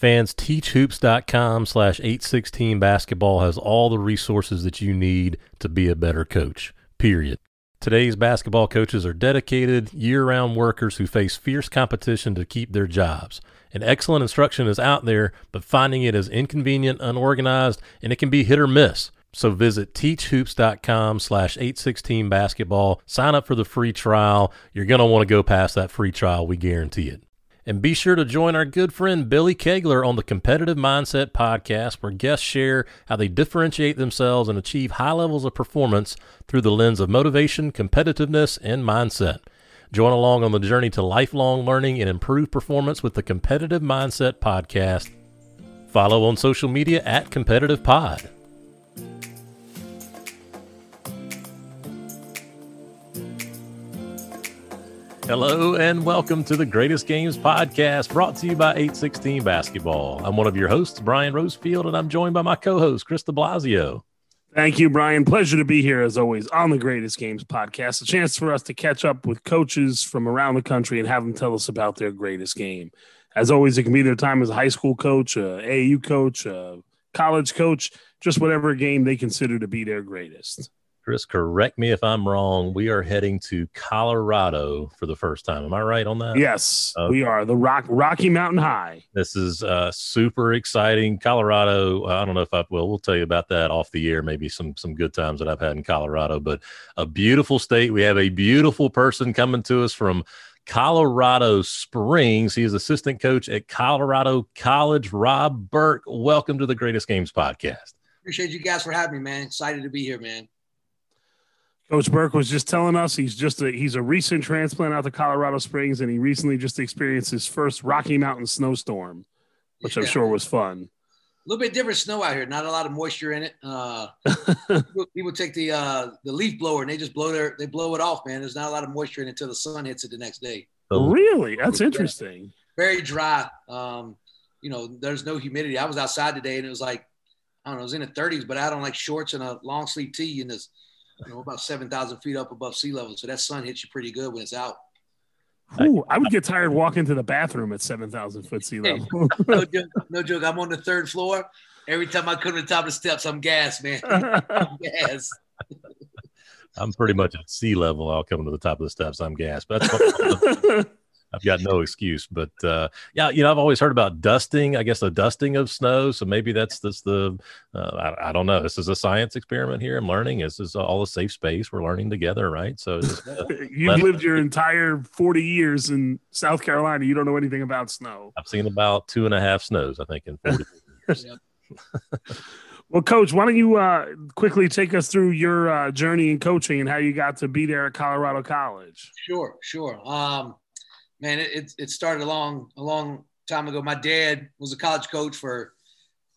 Fans, teachhoops.com slash 816 basketball has all the resources that you need to be a better coach, period. Today's basketball coaches are dedicated, year round workers who face fierce competition to keep their jobs. And excellent instruction is out there, but finding it is inconvenient, unorganized, and it can be hit or miss. So visit teachhoops.com slash 816 basketball. Sign up for the free trial. You're going to want to go past that free trial. We guarantee it. And be sure to join our good friend Billy Kegler on the Competitive Mindset podcast, where guests share how they differentiate themselves and achieve high levels of performance through the lens of motivation, competitiveness, and mindset. Join along on the journey to lifelong learning and improved performance with the Competitive Mindset podcast. Follow on social media at Competitive Pod. Hello and welcome to the Greatest Games podcast brought to you by 816 Basketball. I'm one of your hosts, Brian Rosefield, and I'm joined by my co host, Chris de Blasio. Thank you, Brian. Pleasure to be here as always on the Greatest Games podcast. A chance for us to catch up with coaches from around the country and have them tell us about their greatest game. As always, it can be their time as a high school coach, a AAU coach, a college coach, just whatever game they consider to be their greatest. Chris, correct me if I'm wrong. We are heading to Colorado for the first time. Am I right on that? Yes, okay. we are. The Rock Rocky Mountain High. This is uh, super exciting. Colorado. I don't know if I will. We'll tell you about that off the air. Maybe some some good times that I've had in Colorado. But a beautiful state. We have a beautiful person coming to us from Colorado Springs. He is assistant coach at Colorado College. Rob Burke, welcome to the Greatest Games podcast. Appreciate you guys for having me, man. Excited to be here, man. Coach Burke was just telling us he's just a he's a recent transplant out to Colorado Springs, and he recently just experienced his first Rocky Mountain snowstorm, which yeah. I'm sure was fun. A little bit different snow out here, not a lot of moisture in it. Uh, people, people, take the uh, the leaf blower and they just blow their they blow it off, man. There's not a lot of moisture in it until the sun hits it the next day. Really, that's interesting. Very dry. Um, you know, there's no humidity. I was outside today and it was like I don't know, it was in the 30s, but I on like shorts and a long sleeve tee and this you know, about 7,000 feet up above sea level. So that sun hits you pretty good when it's out. Ooh, I would get tired walking to the bathroom at 7,000 foot sea level. no, joke, no joke. I'm on the third floor. Every time I come to the top of the steps, I'm gas, man. I'm gas. I'm pretty much at sea level. I'll come to the top of the steps. I'm gas. But that's I've got no excuse. But uh, yeah, you know, I've always heard about dusting. I guess a dusting of snow. So maybe that's that's the uh, I, I, don't know. This is a science experiment here. I'm learning. This is all a safe space. We're learning together, right? So just, uh, you've lived your entire 40 years in South Carolina. You don't know anything about snow. I've seen about two and a half snows. I think in 40 years. Well, Coach, why don't you uh, quickly take us through your uh, journey in coaching and how you got to be there at Colorado College? Sure, sure. Um, man, it, it started a long, a long time ago. My dad was a college coach for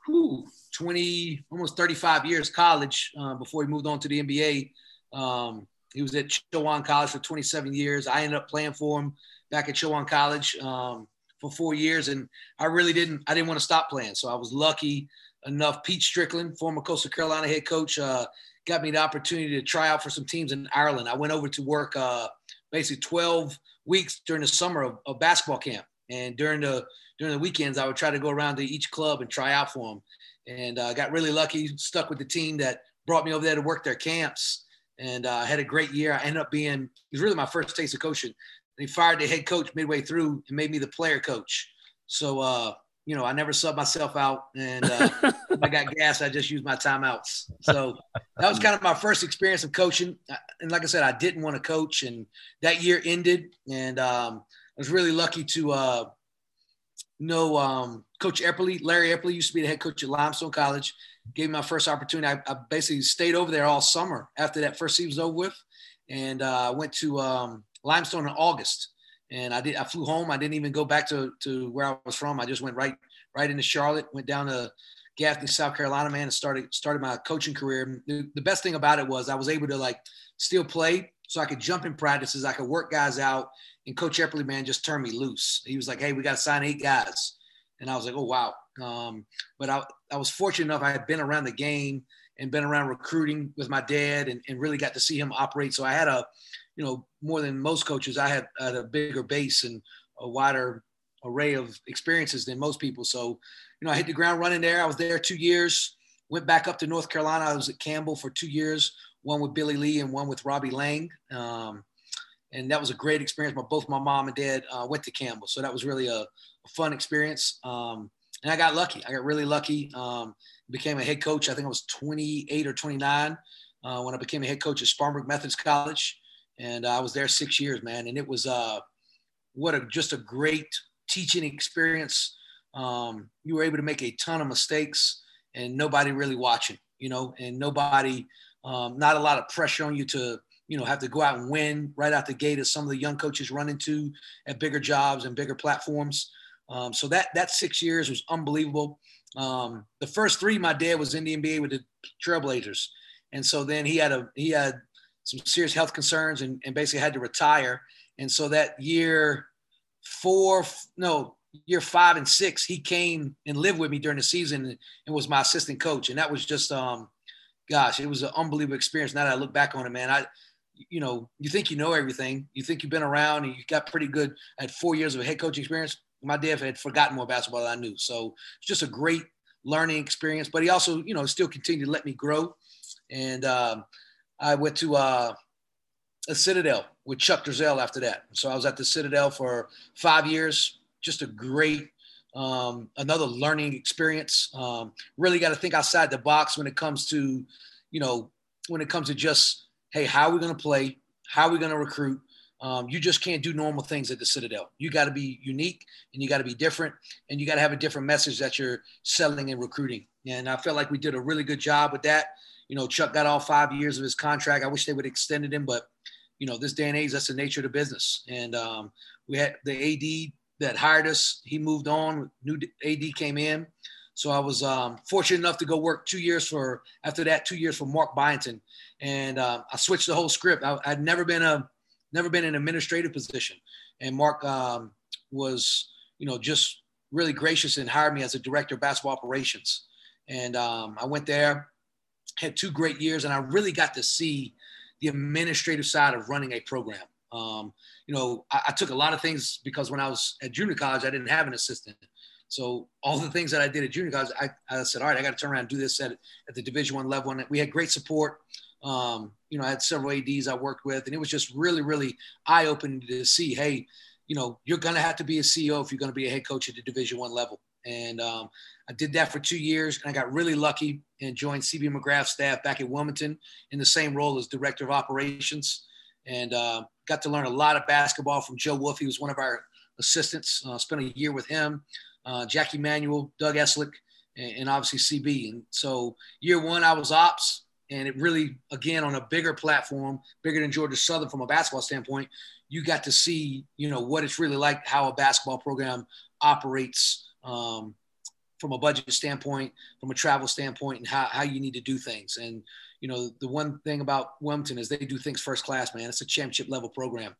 whew, 20, almost 35 years college uh, before he moved on to the NBA. Um, he was at Chowan College for 27 years. I ended up playing for him back at Chowan College um, for four years, and I really didn't. I didn't want to stop playing, so I was lucky enough. Pete Strickland, former Coastal Carolina head coach, uh, got me the opportunity to try out for some teams in Ireland. I went over to work uh, basically 12 weeks during the summer of, of, basketball camp. And during the during the weekends, I would try to go around to each club and try out for them. And I uh, got really lucky, stuck with the team that brought me over there to work their camps. And I uh, had a great year. I ended up being, it was really my first taste of coaching. They fired the head coach midway through and made me the player coach. So, uh, you know, I never sub myself out. And uh, if I got gas, I just used my timeouts. So that was kind of my first experience of coaching. And like I said, I didn't want to coach. And that year ended. And um, I was really lucky to uh, know um, Coach Epperly. Larry Epperly used to be the head coach at Limestone College. Gave me my first opportunity. I, I basically stayed over there all summer after that first season was over with. And uh, I uh, went to um, Limestone in August and I did. I flew home. I didn't even go back to to where I was from. I just went right right into Charlotte. Went down to Gaffney, South Carolina, man, and started started my coaching career. The, the best thing about it was I was able to like still play, so I could jump in practices. I could work guys out. And Coach Epperly, man, just turned me loose. He was like, "Hey, we got to sign eight guys," and I was like, "Oh wow." Um, but I, I was fortunate enough. I had been around the game and been around recruiting with my dad, and, and really got to see him operate. So I had a you know, more than most coaches, I had, had a bigger base and a wider array of experiences than most people. So, you know, I hit the ground running there. I was there two years, went back up to North Carolina. I was at Campbell for two years, one with Billy Lee and one with Robbie Laing. Um, and that was a great experience. My, both my mom and dad uh, went to Campbell. So that was really a, a fun experience. Um, and I got lucky. I got really lucky. Um, became a head coach. I think I was 28 or 29 uh, when I became a head coach at Spartanburg Methodist College. And I was there six years, man. And it was uh, what a just a great teaching experience. Um, you were able to make a ton of mistakes and nobody really watching, you know, and nobody, um, not a lot of pressure on you to, you know, have to go out and win right out the gate as some of the young coaches run into at bigger jobs and bigger platforms. Um, so that that six years was unbelievable. Um, the first three, my dad was in the NBA with the Trailblazers, and so then he had a he had some serious health concerns and, and basically had to retire. And so that year four, no, year five and six, he came and lived with me during the season and was my assistant coach. And that was just, um, gosh, it was an unbelievable experience. Now that I look back on it, man, I, you know, you think you know everything. You think you've been around and you got pretty good at four years of head coach experience. My dad had forgotten more basketball than I knew. So it's just a great learning experience. But he also, you know, still continued to let me grow. And um, I went to uh, a Citadel with Chuck Driesell after that. So I was at the Citadel for five years. Just a great, um, another learning experience. Um, really got to think outside the box when it comes to, you know, when it comes to just, hey, how are we going to play? How are we going to recruit? Um, you just can't do normal things at the Citadel. You got to be unique and you got to be different and you got to have a different message that you're selling and recruiting. And I felt like we did a really good job with that. You know, Chuck got all five years of his contract. I wish they would extended him, but you know, this day and age, that's the nature of the business. And um, we had the AD that hired us. He moved on. New AD came in. So I was um, fortunate enough to go work two years for, after that, two years for Mark Byington. And uh, I switched the whole script. I, would never been a, never been in an administrative position. And Mark um, was, you know, just really gracious and hired me as a director of basketball operations. And um, I went there, had two great years, and I really got to see the administrative side of running a program. Um, you know, I, I, took a lot of things because when I was at junior college, I didn't have an assistant. So all the things that I did at junior college, I, I said, all right, I got to turn around and do this at, at the Division One level. And we had great support. Um, you know, I had several ads I worked with, and it was just really, really eye opening to see, hey, you know, you're going to have to be a CEO if you're going to be a head coach at the Division One level. And um, I did that for two years, and I got really lucky and joined CB McGrath's staff back at Wilmington in the same role as director of operations, and uh, got to learn a lot of basketball from Joe Wolf. He was one of our assistants. Uh, spent a year with him, uh, Jackie Manuel, Doug Esleck, and, and obviously CB. And so year one, I was ops, and it really, again, on a bigger platform, bigger than Georgia Southern from a basketball standpoint, you got to see, you know, what it's really like, how a basketball program operates um, from a budget standpoint, from a travel standpoint, and how, how you need to do things. And, you know, the one thing about Wilmington is they do things first class, man. It's a championship level program.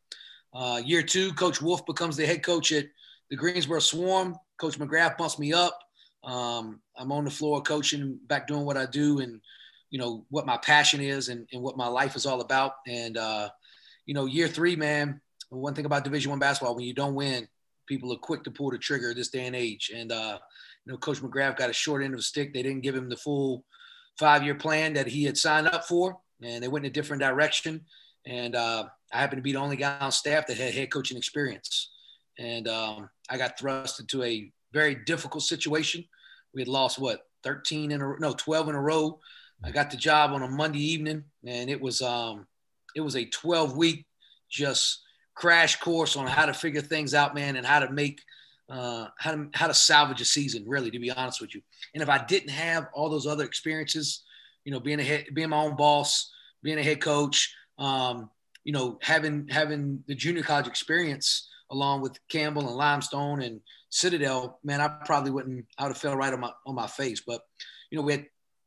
Uh, year two, Coach Wolf becomes the head coach at the Greensboro Swarm. Coach McGrath bumps me up. Um, I'm on the floor coaching, back doing what I do and, you know, what my passion is and, and what my life is all about. And, uh, you know, year three, man, one thing about Division One basketball, when you don't win, people are quick to pull the trigger this day and age. And uh, you know, Coach McGrath got a short end of the stick. They didn't give him the full five-year plan that he had signed up for, and they went in a different direction. And uh, I happened to be the only guy on staff that had head coaching experience. And um, I got thrust into a very difficult situation. We had lost what 13 in a no 12 in a row. I got the job on a Monday evening, and it was um, it was a 12 week just crash course on how to figure things out, man, and how to make uh, how to how to salvage a season, really, to be honest with you. And if I didn't have all those other experiences, you know, being a head, being my own boss, being a head coach, um, you know, having having the junior college experience along with Campbell and Limestone and Citadel, man, I probably wouldn't. I would have fell right on my on my face. But you know, we had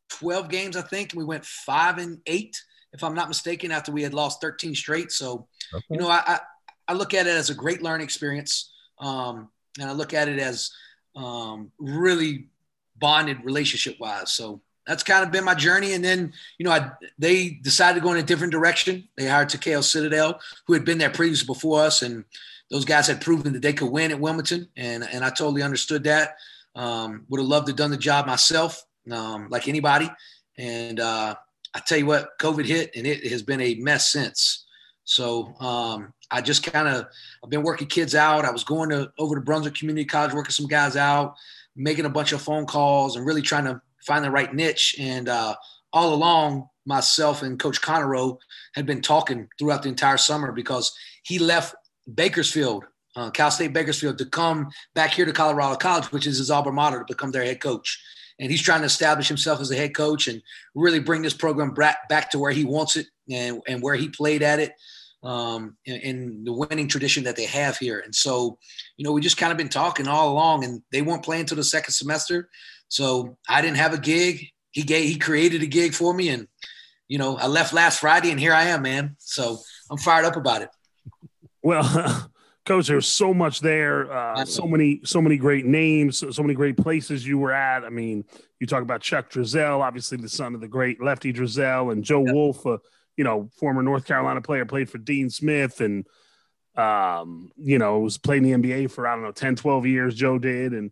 12 games, I think, and we went five and eight, if I'm not mistaken, after we had lost 13 straight. So, okay. you know, I, I look at it as a great learning experience. Um, and I look at it as um, really bonded relationship wise. So that's kind of been my journey. And then, you know, I, they decided to go in a different direction. They hired Takayo Siddle, who had been there previously before us. And those guys had proven that they could win at Wilmington, and and I totally understood that. Um, would have loved to have done the job myself, um, like anybody. And uh, I tell you what, COVID hit, and it has been a mess since. So um, I just kind of I've been working kids out. I was going to over to Brunswick Community College, working some guys out, making a bunch of phone calls, and really trying to find the right niche. And uh, all along, myself and Coach Conarroe had been talking throughout the entire summer because he left Bakersfield, uh, Cal State Bakersfield, to come back here to Colorado College, which is his alma mater, to become their head coach. And he's trying to establish himself as a head coach and really bring this program back, back to where he wants it and, and where he played at it um, in, in, the winning tradition that they have here. And so, you know, we just kind of been talking all along, and they weren't playing until the second semester. So I didn't have a gig. He gave, he created a gig for me, and you know, I left last Friday, and here I am, man. So I'm fired up about it. Well, coach, there's so much there, uh, so many, so many great names, so, so, many great places you were at. I mean, you talk about Chuck Driesell, obviously the son of the great Lefty Driesell, and Joe yep. Wolf, uh, you know, former North Carolina player, played for Dean Smith, and um, you know, was playing the NBA for I don't know 10, 12 years. Joe did, and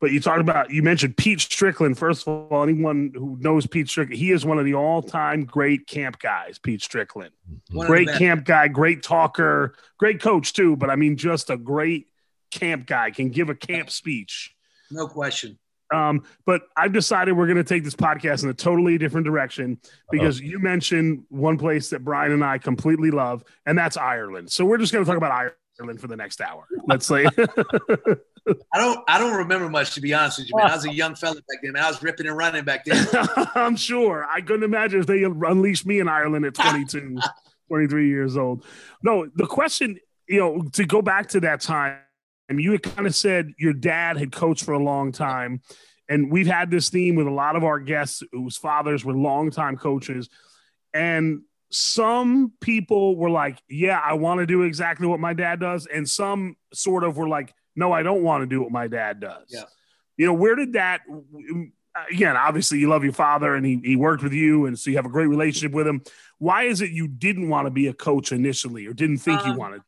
but you talked about you mentioned Pete Strickland. First of all, anyone who knows Pete Strickland, he is one of the all-time great camp guys. Pete Strickland, one great camp guy, great talker, great coach too. But I mean, just a great camp guy can give a camp speech. No question. Um, but I've decided we're going to take this podcast in a totally different direction because Uh-oh. you mentioned one place that Brian and I completely love, and that's Ireland. So we're just going to talk about Ireland for the next hour. Let's say. I don't I don't remember much to be honest with you, man. I was a young fella back then. I was ripping and running back then. I'm sure. I couldn't imagine if they unleashed me in Ireland at 22, 23 years old. No, the question, you know, to go back to that time, you had kind of said your dad had coached for a long time. And we've had this theme with a lot of our guests whose fathers were longtime coaches. And some people were like, Yeah, I want to do exactly what my dad does. And some sort of were like, no, I don't want to do what my dad does. Yeah. You know, where did that again, obviously you love your father and he, he worked with you and so you have a great relationship with him. Why is it you didn't want to be a coach initially or didn't think um, you wanted?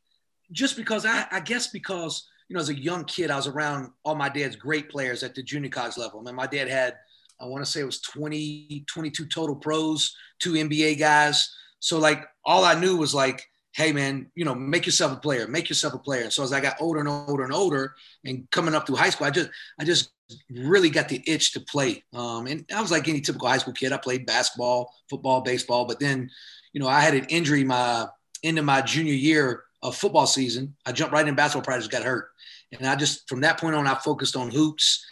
Just because I, I guess because, you know, as a young kid, I was around all my dad's great players at the junior college level. I mean, my dad had, I want to say it was 20, 22 total pros, two NBA guys. So like all I knew was like, hey man, you know, make yourself a player, make yourself a player. So as I got older and older and older and coming up through high school, I just I just really got the itch to play. Um, and I was like any typical high school kid. I played basketball, football, baseball, but then, you know, I had an injury my end of my junior year of football season. I jumped right in basketball practice, got hurt. And I just from that point on, I focused on hoops.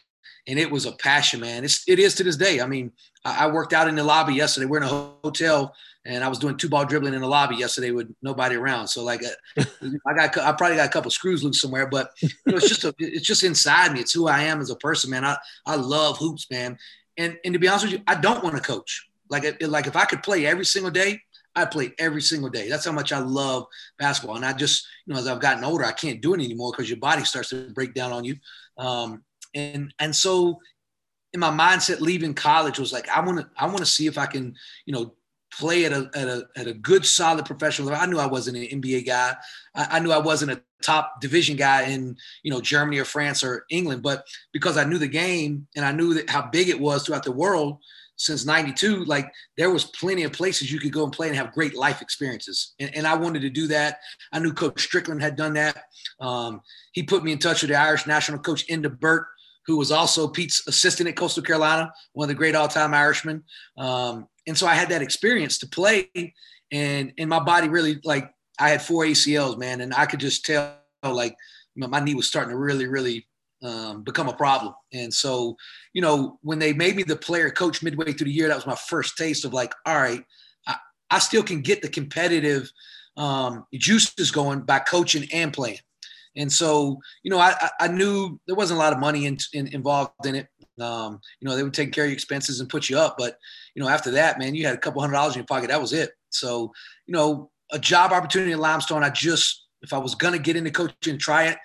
And it was a passion, man. It's it is to this day. I mean, I, I worked out in the lobby yesterday. We're in a hotel and I was doing two ball dribbling in the lobby yesterday with nobody around. So like, uh, I got I probably got a couple screws loose somewhere, but you know, it's just a, it's just inside me. It's who I am as a person, man. I I love hoops, man. And and to be honest with you, I don't want to coach. Like it, like if I could play every single day, I play every single day. That's how much I love basketball. And I just you know as I've gotten older, I can't do it anymore because your body starts to break down on you. Um, and and so in my mindset leaving college was like I want to I want to see if I can you know play at a, at a, at a good, solid professional level. I knew I wasn't an NBA guy. I, I, knew I wasn't a top division guy in, you know, Germany or France or England, but because I knew the game and I knew that how big it was throughout the world since 92, like there was plenty of places you could go and play and have great life experiences. And, and I wanted to do that. I knew coach Strickland had done that. Um, he put me in touch with the Irish national coach, Enda Burt, who was also Pete's assistant at Coastal Carolina, one of the great all-time Irishmen. Um, and so I had that experience to play, and and my body really like I had four ACLs, man, and I could just tell like my knee was starting to really, really um, become a problem. And so, you know, when they made me the player coach midway through the year, that was my first taste of like, all right, I, I still can get the competitive um, juices going by coaching and playing. And so, you know, I, I knew there wasn't a lot of money in, in, involved in it. Um, you know, they would take care of your expenses and put you up. But, you know, after that, man, you had a couple hundred dollars in your pocket. That was it. So, you know, a job opportunity in Limestone, I just, if I was going to get into coaching and try it,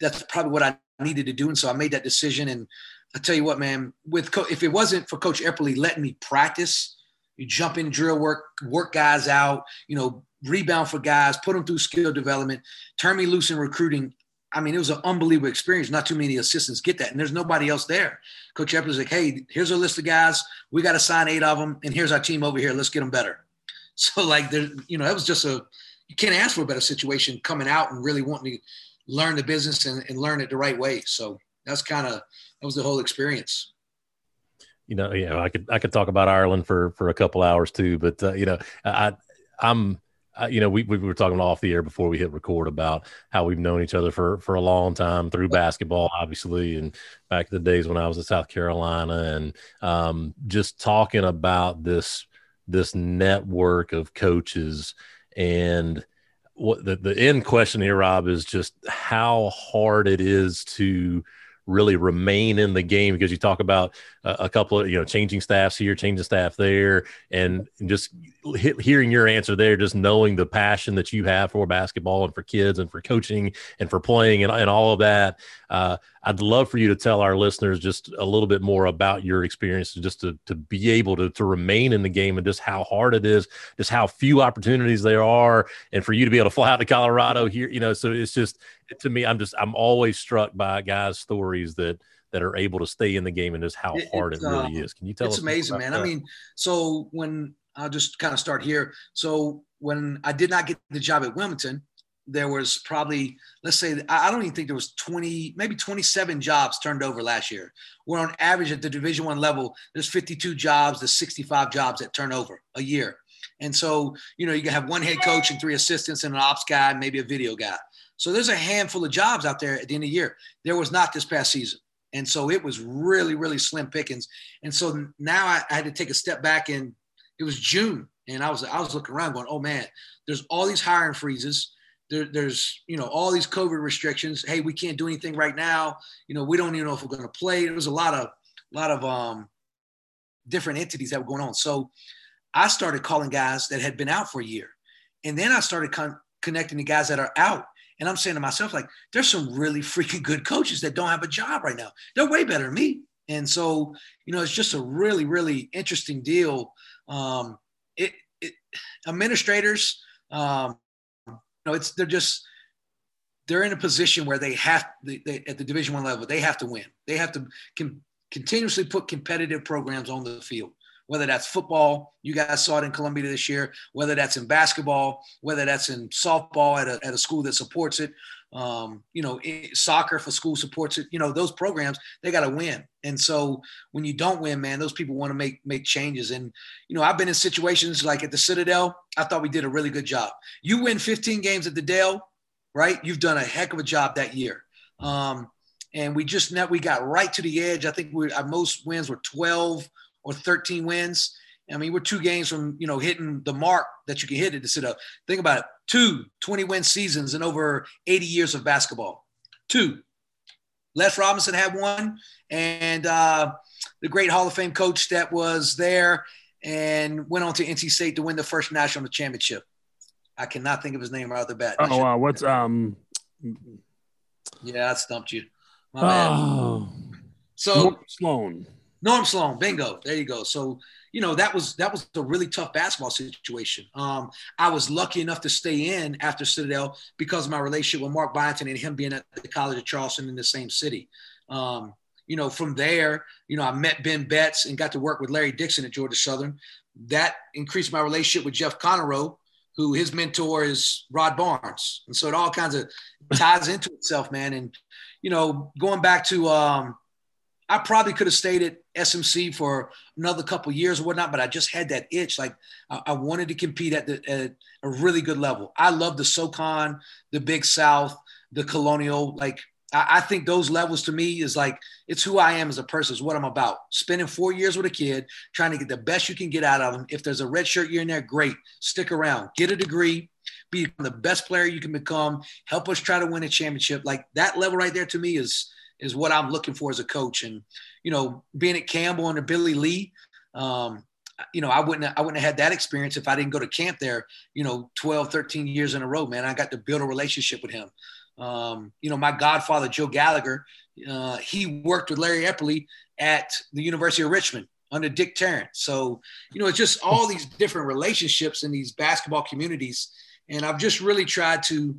that's probably what I needed to do. And so I made that decision. And I tell you what, man, with Co- if it wasn't for Coach Epperly letting me practice, you jump in drill work, work guys out, you know, rebound for guys, put them through skill development, turn me loose in recruiting. I mean, it was an unbelievable experience. Not too many assistants get that, and there's nobody else there. Coach Epler's like, "Hey, here's a list of guys. We got to sign eight of them, and here's our team over here. Let's get them better." So, like, there, you know, that was just a you can't ask for a better situation coming out and really wanting to learn the business and, and learn it the right way. So that's kind of that was the whole experience you know, yeah, I could I could talk about Ireland for for a couple hours too, but uh, you know, I I'm you know, we, we were talking off the air before we hit record about how we've known each other for for a long time through basketball, obviously, and back in the days when I was in South Carolina, and um, just talking about this this network of coaches and what the, the end question here, Rob, is just how hard it is to really remain in the game because you talk about a, couple of you know changing staffs here, changing staff there, and just hearing your answer there, just knowing the passion that you have for basketball and for kids and for coaching and for playing and, and all of that. Uh, I'd love for you to tell our listeners just a little bit more about your experience, just to, to be able to, to remain in the game and just how hard it is, just how few opportunities there are, and for you to be able to fly out to Colorado here, you know. So it's just to me, I'm just I'm always struck by guys' stories that that are able to stay in the game and just how it, hard it really uh, is. Can you tell it's us? It's amazing, man. That? I mean, so when I'll just kind of start here. So when I did not get the job at Wilmington, there was probably let's say I don't even think there was 20 maybe 27 jobs turned over last year. Where on average at the Division One level, there's 52 jobs, there's 65 jobs that turn over a year. And so you know you can have one head coach and three assistants and an ops guy, maybe a video guy. So there's a handful of jobs out there at the end of the year. There was not this past season. And so it was really, really slim pickings. And so now I, I had to take a step back and it was June. And I was I was looking around going, oh man, there's all these hiring freezes. There, there's you know all these COVID restrictions. Hey, we can't do anything right now. You know, we don't even know if we're going to play. There was a lot of lot of um, different entities that were going on. So I started calling guys that had been out for a year, and then I started con- connecting the guys that are out. And I'm saying to myself, like, there's some really freaking good coaches that don't have a job right now. They're way better than me. And so, you know, it's just a really, really interesting deal. Um, it, it administrators, um, you know, it's they're just they're in a position where they have they, they, at the Division One level they have to win. They have to continuously put competitive programs on the field whether that's football, you guys saw it in Columbia this year, whether that's in basketball, whether that's in softball at a, at a school that supports it, um, you know, soccer for school supports it, you know, those programs, they got to win. And so when you don't win, man, those people want to make, make changes. And, you know, I've been in situations like at the Citadel, I thought we did a really good job. You win 15 games at the Dale, right? You've done a heck of a job that year. Um, and we just net we got right to the edge. I think we our most wins were 12 or 13 wins. I mean, we're two games from, you know, hitting the mark that you can hit it to sit up. Think about it. Two 20 win seasons in over 80 years of basketball. Two. Les Robinson had one. And uh, the great Hall of Fame coach that was there and went on to NC State to win the first national championship. I cannot think of his name right off the bat. Oh, wow. What's, um, yeah, I stumped you. My oh. So Sloan. Norm Sloan, bingo. There you go. So, you know, that was that was a really tough basketball situation. Um, I was lucky enough to stay in after Citadel because of my relationship with Mark Byington and him being at the College of Charleston in the same city. Um, you know, from there, you know, I met Ben Betts and got to work with Larry Dixon at Georgia Southern. That increased my relationship with Jeff Conarroe, who his mentor is Rod Barnes. And so it all kinds of ties into itself, man. And, you know, going back to um, I probably could have stayed at SMC for another couple years or whatnot, but I just had that itch. Like I, I wanted to compete at, the, at a really good level. I love the SoCon, the Big South, the Colonial. Like I, I think those levels to me is like it's who I am as a person. Is what I'm about. Spending four years with a kid, trying to get the best you can get out of them. If there's a red shirt year in there, great. Stick around, get a degree, be the best player you can become. Help us try to win a championship. Like that level right there to me is is what I'm looking for as a coach. And you know, being at Campbell under Billy Lee, um, you know, I wouldn't I wouldn't have had that experience if I didn't go to camp there. You know, 12, 13 years in a row, man. I got to build a relationship with him. Um, you know, my godfather Joe Gallagher, uh, he worked with Larry Epperly at the University of Richmond under Dick Tarrant. So, you know, it's just all these different relationships in these basketball communities And I've just really tried to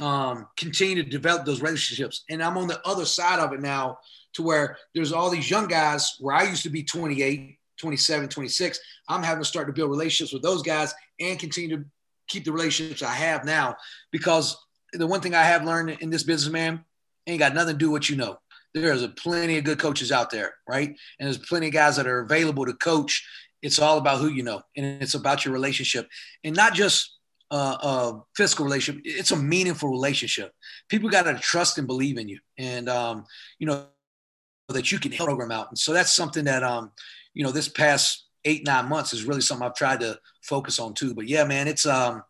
um, continue to develop those relationships. And I'm on the other side of it now to where there's all these young guys where I used to be 28, 27, 26. I'm having to start to build relationships with those guys and continue to keep the relationships I have now because the one thing I have learned in this business, man, ain't got nothing to do with what you know. There's a plenty of good coaches out there, right? And there's plenty of guys that are available to coach. It's all about who you know, and it's about your relationship, and not just uh, a physical relationship. It's a meaningful relationship. People got to trust and believe in you, and um, you know that you can help program out. And so that's something that um, you know, this past eight nine months is really something I've tried to focus on too. But yeah, man, it's um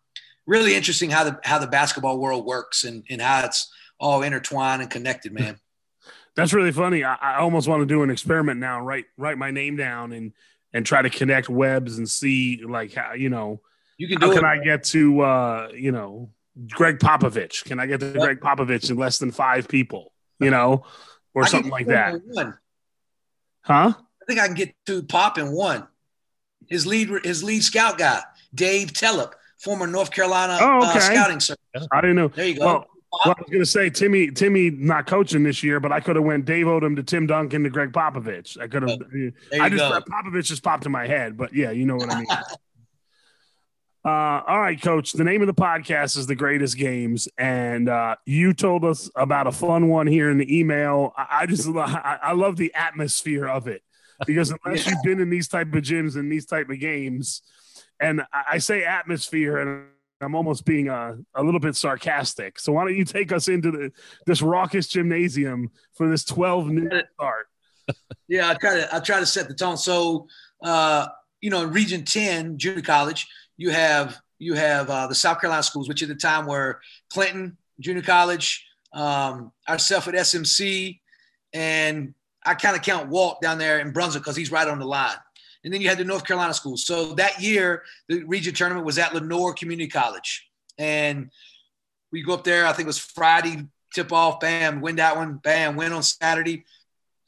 really interesting how the how the basketball world works and and how it's all intertwined and connected, man. That's really funny. I, I almost want to do an experiment now. Write write my name down and and try to connect webs and see like how you know You can how do can. I get to uh you know Gregg Popovich? Can I get to Yep. Gregg Popovich in less than five people? You know, or I something like that, One. huh? I think I can get to Pop in one. His lead his lead scout guy, Dave Telep, former North Carolina Oh, uh, okay. scouting service. I didn't know. There you go. Well, well, I was going to say Timmy. Timmy not coaching this year, but I could have went Dave Odom to Tim Duncan to Gregg Popovich. I could have. I just go. Popovich just popped in my head, but yeah, you know what I mean. uh, all right, Coach. The name of the podcast is the Greatest Games, and uh, you told us about a fun one here in the email. I, I just I, I love the atmosphere of it because unless Yeah. you've been in these type of gyms and these type of games, and I, I say atmosphere and. I'm almost being a, a little bit sarcastic. So why don't you take us into the, this raucous gymnasium for this 12 new start? Yeah, I try to I try to set the tone. So uh, you know, in Region 10, junior college, you have you have uh, the South Carolina schools, which at the time were Clinton Junior College, um, ourself at SMC, and I kind of count Walt down there in Brunswick because he's right on the line. And then you had the North Carolina schools. So that year, the region tournament was at Lenoir Community College, and we go up there. I think it was Friday tip off. Bam, win that one. Bam, win on Saturday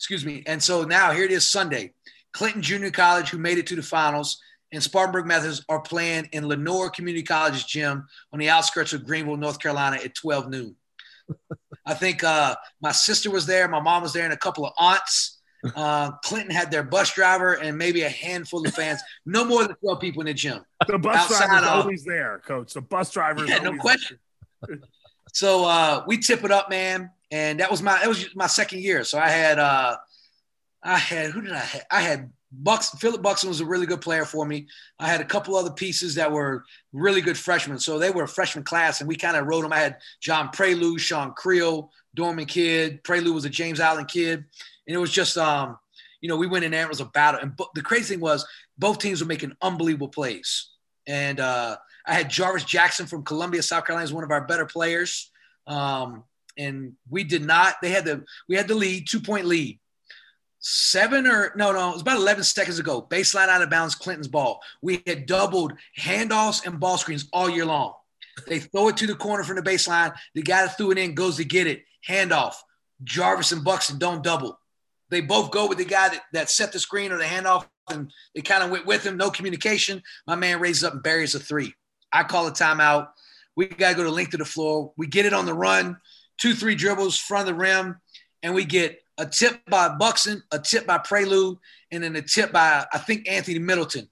excuse me. And so now here it is Sunday. Clinton Junior College, who made it to the finals, and Spartanburg Methodist are playing in Lenoir Community College's gym on the outskirts of Greenville, North Carolina at 12 noon. I think uh, my sister was there, my mom was there, and a couple of aunts. Uh, Clinton had their bus driver and maybe a handful of fans. No more than 12 people in the gym. The bus Outside driver's always there, coach. The bus driver is Yeah, no always question. So uh, we tip it up, man, and that was my that was my second year. So I had uh, I had who did I have? I had Bucks. Philip Buxton was a really good player for me. I had a couple other pieces that were really good freshmen. So they were a freshman class, and we kind of wrote them. I had John Prelude, Sean Creel, Dorman kid. Prelude was a James Island kid, and it was just um, you know, we went in there. It was a battle, and the crazy thing was both teams were making unbelievable plays, and uh, I had Jarvis Jackson from Columbia, South Carolina, as one of our better players. Um, and we did not. They had the we had the lead, two point lead. Seven or no, no, it was about 11 seconds ago. Baseline out of bounds, Clinton's ball. We had doubled handoffs and ball screens all year long. They throw it to the corner from the baseline. The guy that threw it in goes to get it. Handoff. Jarvis and Buxton don't double. They both go with the guy that, that set the screen or the handoff, and they kind of went with him. No communication. My man raises up and buries a three. I call a timeout. We got to go to length of the floor. We get it on the run, two, three dribbles, front of the rim, and we get a tip by Buxton, a tip by Prelude, and then a tip by, I think, Anthony Middleton.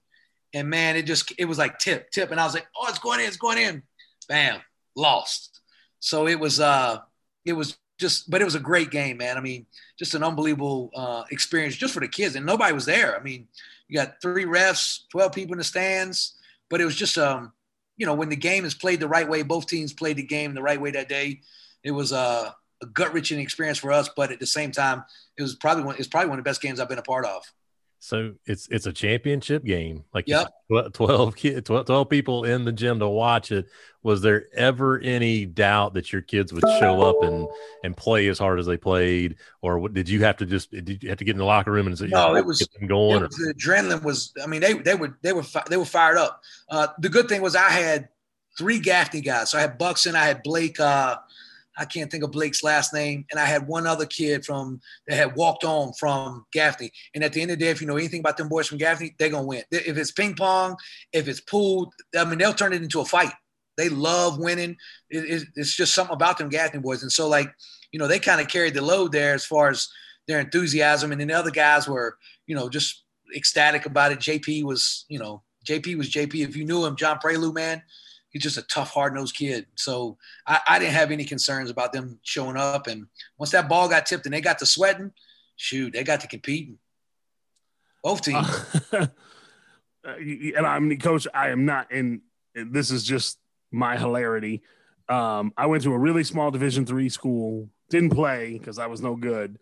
And man, it just, it was like tip, tip. And I was like, oh, it's going in, it's going in. Bam, lost. So it was, uh, it was just, but it was a great game, man. I mean, just an unbelievable uh, experience just for the kids. And nobody was there. I mean, you got three refs, 12 people in the stands, but it was just, um, you know, when the game is played the right way, both teams played the game the right way that day. It was uh, a gut wrenching experience for us, but at the same time, it was probably one. It's probably one of the best games I've been a part of. So it's it's a championship game. Like Yep. 12, kids, 12, 12 people in the gym to watch it. Was there ever any doubt that your kids would show up and and play as hard as they played, or what, did you have to just did you have to get in the locker room and say, No, it was- going? It was, the adrenaline was. I mean, they they were they were fi- they were fired up. Uh, the good thing was I had three Gaffney guys. So I had Buxton, I had Blake. Uh, I can't think of Blake's last name, and I had one other kid from that had walked on from Gaffney. And at the end of the day, if you know anything about them boys from Gaffney, they're gonna win. If it's ping pong, if it's pool, I mean, they'll turn it into a fight. they love winning. It, it, it's just something about them Gaffney boys. And so like, you know, they kind of carried the load there as far as their enthusiasm. And then the other guys were, you know, just ecstatic about it. JP was, you know, JP was JP. If you knew him, John Prelude, man, he's just a tough, hard nosed kid. So I, I, didn't have any concerns about them showing up. And once that ball got tipped and they got to sweating, shoot, they got to competing. Both teams. Uh, and I'm the coach. I am not, and this is just my hilarity. Um, I went to a really small Division three school. Didn't play because I was no good.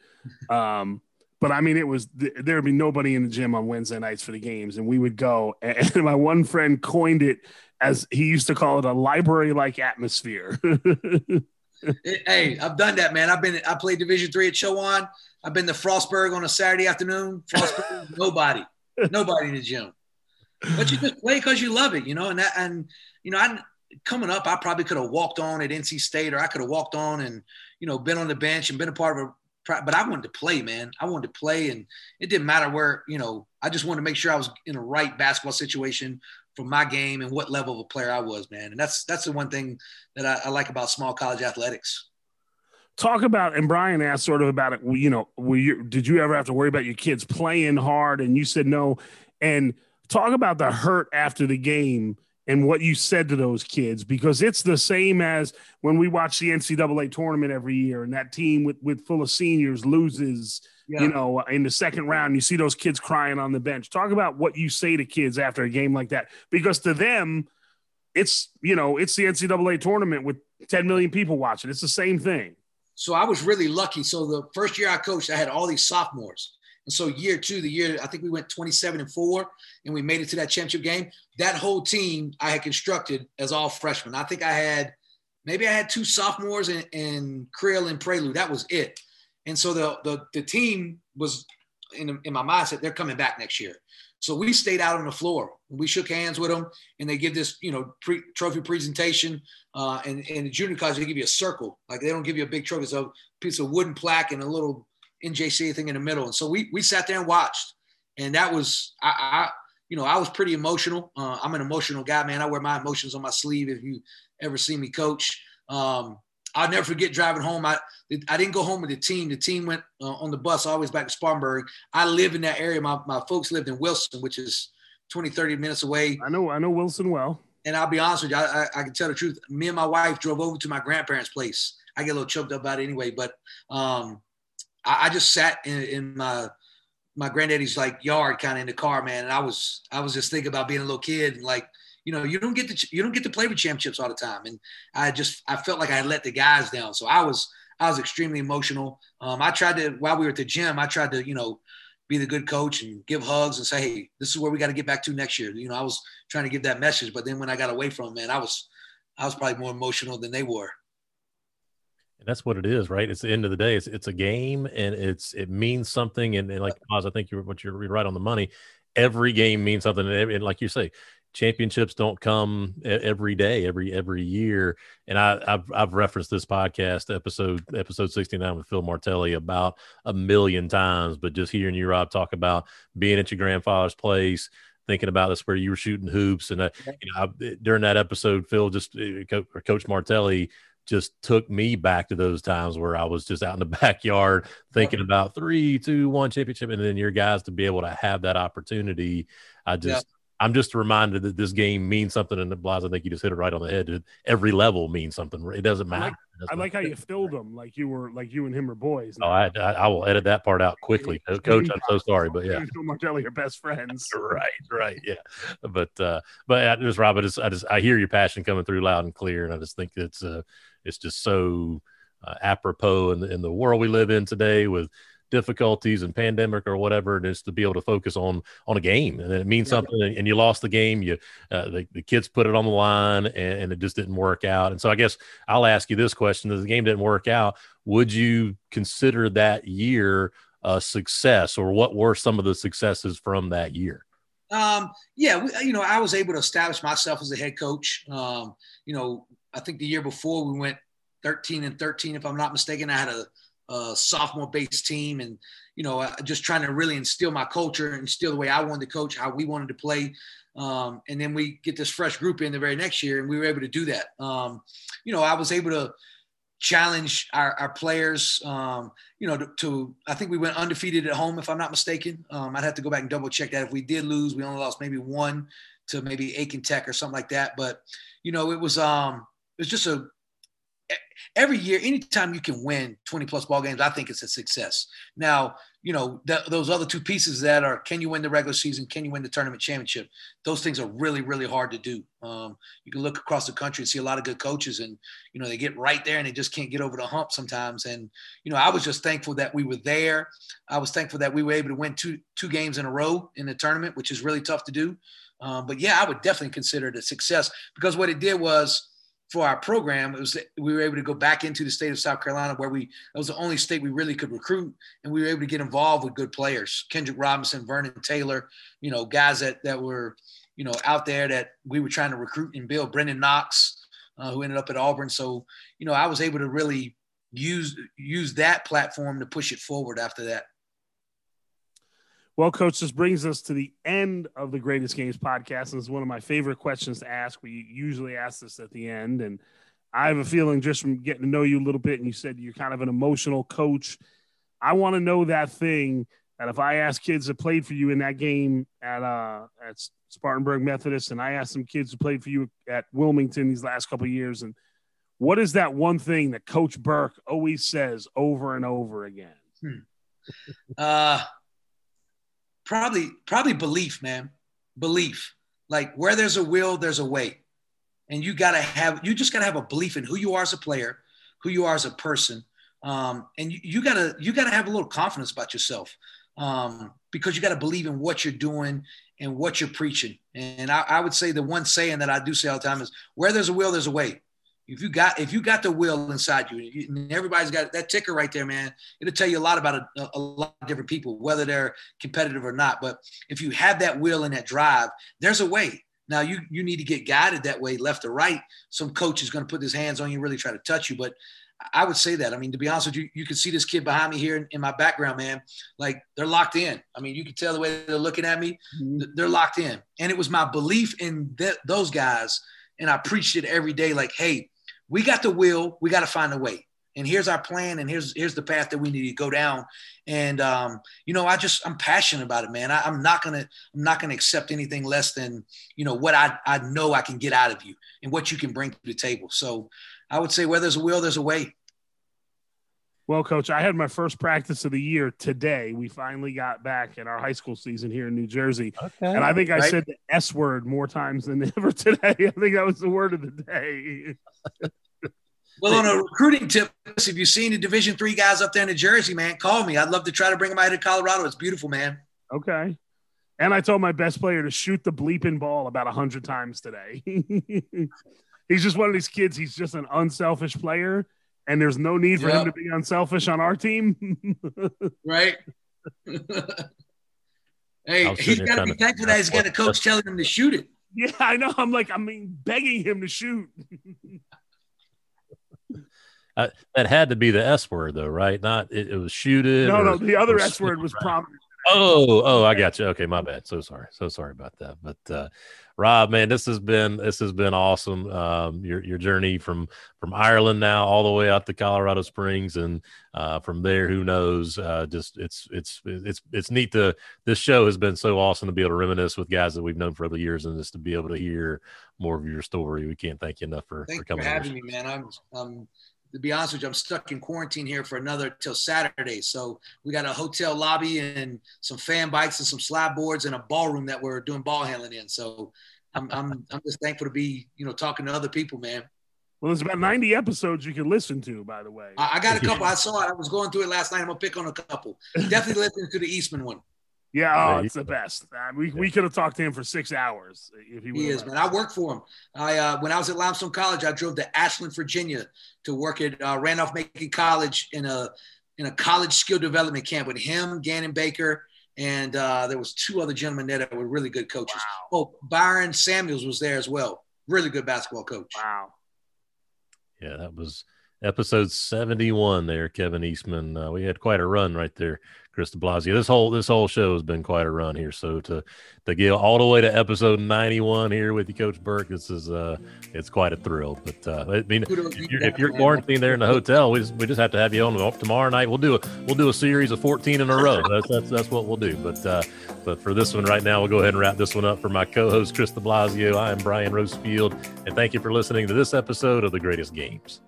Um, but I mean, it was there would be nobody in the gym on Wednesday nights for the games, and we would go. And my one friend coined it as he used to call it a library-like atmosphere. hey, I've done that, man. I've been I played Division three at Chowan. I've been to Frostburg on a Saturday afternoon. Frostburg, nobody, nobody in the gym. But you just play because you love it, you know. And that, and you know, I coming up, I probably could have walked on at NC State, or I could have walked on and you know been on the bench and been a part of a but I wanted to play, man. I wanted to play, and it didn't matter where, you know, I just wanted to make sure I was in the right basketball situation for my game and what level of a player I was, man. And that's that's the one thing that I, I like about small college athletics. Talk about and Brian asked sort of about it. You know, were you, did you ever have to worry about your kids playing hard? And you said no. And talk about the hurt after the game and what you said to those kids because it's the same as when we watch the NCAA tournament every year and that team with, with full of seniors loses, yeah. you know, in the second round. You see those kids crying on the bench. Talk about what you say to kids after a game like that because to them, it's, you know, it's the NCAA tournament with 10 million people watching. It's the same thing. So I was really lucky. So the first year I coached, I had all these sophomores. And so year two, the year I think we went 27 and four, and we made it to that championship game. That whole team I had constructed as all freshmen. I think I had maybe I had two sophomores and, and Creel and Prelude. That was it. And so the the, the team was in, in my mindset, they're coming back next year. So we stayed out on the floor. We shook hands with them, and they give this, you know, pre- trophy presentation. Uh, and in the junior college, they give you a circle. Like they don't give you a big trophy. It's a piece of wooden plaque and a little NJC thing in the middle. And so we we sat there and watched, and that was I, I you know I was pretty emotional. Uh, I'm an emotional guy, man. I wear my emotions on my sleeve. If you ever see me coach, um, I'll never forget driving home. I I didn't go home with the team. The team went uh, on the bus always back to Spartanburg. I live in that area. My my folks lived in Wilson, which is 20, 30 minutes away. I know I know Wilson well. And I'll be honest with you, I, I, I can tell the truth. Me and my wife drove over to my grandparents' place. I get a little choked up about it anyway, but um, I, I just sat in, in my my granddaddy's like yard kind of in the car, man. And I was I was just thinking about being a little kid and like, you know, you don't get to you don't get to play with championships all the time. And I just I felt like I had let the guys down. So I was I was extremely emotional. Um, I tried to while we were at the gym, I tried to, you know, be the good coach and give hugs and say, hey, this is where we got to get back to next year. You know, I was trying to give that message, but then when I got away from, man, I was I was probably more emotional than they were. And that's what it is, right? It's the end of the day. It's it's a game, and it's it means something. And, and like Oz, I think you're what you're right on the money. Every game means something, and, and like you say, championships don't come every day, every every year. And I, have I've referenced this podcast episode episode sixty nine with Phil Martelli about a million times, but just hearing you Rob talk about being at your grandfather's place, thinking about this where you were shooting hoops, and uh, you know I, during that episode, Phil just uh, Coach Martelli just took me back to those times where I was just out in the backyard thinking about three, two, one championship, and then your guys to be able to have that opportunity. I just, I'm just reminded that this game means something. And the Blas, I think you just hit it right on the head. Every level means something. It doesn't matter. I like, I like how you filled them like you were like you and him were boys. Oh, I, I, I will edit that part out quickly, Coach. I'm so sorry, but yeah, Martelli, your best friends. right, right, yeah. But uh, but I just Rob, I just I just I hear your passion coming through loud and clear, and I just think it's uh it's just so uh, apropos in the, in the world we live in today with difficulties and pandemic or whatever it is to be able to focus on on a game. And it means yeah. something and you lost the game you uh, the, the kids put it on the line and, and, it just didn't work out. And so i guess i'll ask you this question if the game didn't work out would you consider that year a success or what were some of the successes from that year? Um, yeah we, you know i was able to establish myself as a head coach. Um, you know I think the year before we went 13 and 13, if I'm not mistaken. I had a, a sophomore based team, and you know, just trying to really instill my culture, and instill the way I wanted to coach, how we wanted to play. Um, and then we get this fresh group in the very next year, and we were able to do that. Um, you know, I was able to challenge our, our players. Um, you know, to, to, I think we went undefeated at home, if I'm not mistaken. Um, I'd have to go back and double check that. If we did lose, we only lost maybe one to maybe Aiken Tech or something like that. But you know, it was um, it was just a every year, anytime you can win 20 plus ball games, I think it's a success. Now, you know, th- those other two pieces that are can you win the regular season? Can you win the tournament championship? Those things are really, really hard to do. Um, you can look across the country and see a lot of good coaches, and, you know, they get right there and they just can't get over the hump sometimes. And, you know, I was just thankful that we were there. I was thankful that we were able to win two, two games in a row in the tournament, which is really tough to do. Um, but yeah, I would definitely consider it a success because what it did was, for our program, it was we were able to go back into the state of South Carolina where we that was the only state we really could recruit, and we were able to get involved with good players, Kendrick Robinson, Vernon Taylor, you know, guys that that were you know out there that we were trying to recruit and build. Brendan Knox, uh, who ended up at Auburn, so you know I was able to really use use that platform to push it forward after that. Well, coach, this brings us to the end of the Greatest Games podcast. And it's one of my favorite questions to ask. We usually ask this at the end. And I have a feeling just from getting to know you a little bit, and you said you're kind of an emotional coach. I want to know that thing that if I ask kids that played for you in that game at uh, at Spartanburg Methodist, and I asked some kids who played for you at Wilmington these last couple years, and what is that one thing that Coach Burke always says over and over again? Hmm. Uh, probably probably belief, man. Belief. Like where there's a will, there's a way. And you gotta have you just gotta have a belief in who you are as a player, who you are as a person. Um, and you, you, gotta you gotta have a little confidence about yourself. Um, because you gotta believe in what you're doing and what you're preaching. And I, I would say the one saying that I do say all the time is where there's a will, there's a way if you got if you got the will inside you, and everybody's got that ticker right there, man. It'll tell you a lot about a, a, lot of different people, whether they're competitive or not. But if you have that will and that drive, there's a way. Now you you need to get guided that way, left or right. Some coach is going to put his hands on you, really try to touch you. But I would say that. I mean, to be honest with you, you can see this kid behind me here in, in my background, man. Like they're locked in. I mean, you can tell the way they're looking at me. Mm-hmm. They're locked in, and it was my belief in th- those guys, and I preached it every day. Like, hey we got the will. We got to find a way. And here's our plan, and here's here's the path that we need to go down. And um, you know, I just I'm passionate about it, man. I, am not gonna I'm not gonna accept anything less than you know what I I know I can get out of you and what you can bring to the table. So I would say where there's a will, there's a way. Well, coach, I had my first practice of the year today. We finally got back in our high school season here in New Jersey. Okay. And I think I right? said the S word more times than ever today. I think that was the word of the day. well, on a recruiting tip, if you've seen the Division three guys up there in New Jersey, man, call me. I'd love to try to bring them out to Colorado. It's beautiful, man. Okay. And I told my best player to shoot the bleeping ball about a hundred times today. he's just one of these kids. He's just an unselfish player and there's no need for yep. him to be unselfish on our team. right. hey, he's got to be thankful that he's got a coach telling him to shoot it. Yeah, I know. I'm like, I mean, begging him to shoot. uh, that had to be the S word, though, right? Not it, it was shooted. No, no, the other S word was prominent. Oh, oh, I got you. Okay, my bad. So sorry. So sorry about that. But uh, Rob, man, this has been this has been awesome. Um, your your journey from from Ireland now all the way out to Colorado Springs, and uh, from there, who knows? Uh, just it's it's it's it's neat to this show has been so awesome to be able to reminisce with guys that we've known for other years, and just to be able to hear more of your story. We can't thank you enough for, Thanks for coming. for having me, man. I'm um to be honest with you, I'm stuck in quarantine here for another till Saturday. So we got a hotel lobby and some fan bikes and some slide boards and a ballroom that we're doing ball handling in. So I'm, I'm, I'm just thankful to be, you know, talking to other people, man. Well, there's about 90 episodes you can listen to, by the way. I, I got a couple. I saw it. I was going through it last night. I'm gonna pick on a couple. Definitely listening to the Eastman one. Yeah, oh, it's the best. Uh, we, we could have talked to him for six hours if he, was. he is, man. I worked for him. I uh, when I was at Limestone College, I drove to Ashland, Virginia, to work at uh, Randolph Macon College in a in a college skill development camp with him, Gannon Baker, and uh, there was two other gentlemen there that were really good coaches. Wow. Oh, Byron Samuels was there as well. Really good basketball coach. Wow. Yeah, that was episode 71 there, Kevin Eastman. Uh, we had quite a run right there, Chris de Blasio. This whole this whole show has been quite a run here. So to to get all the way to episode 91 here with you, Coach Burke, this is uh it's quite a thrill. But uh, I mean, if you're, if you're quarantined there in the hotel, we just, we just have to have you on tomorrow night. We'll do a we'll do a series of 14 in a row. That's that's that's what we'll do. But uh, but for this one right now, we'll go ahead and wrap this one up. For my co-host Chris de Blasio, I am Brian Rosefield, and thank you for listening to this episode of the Greatest Games.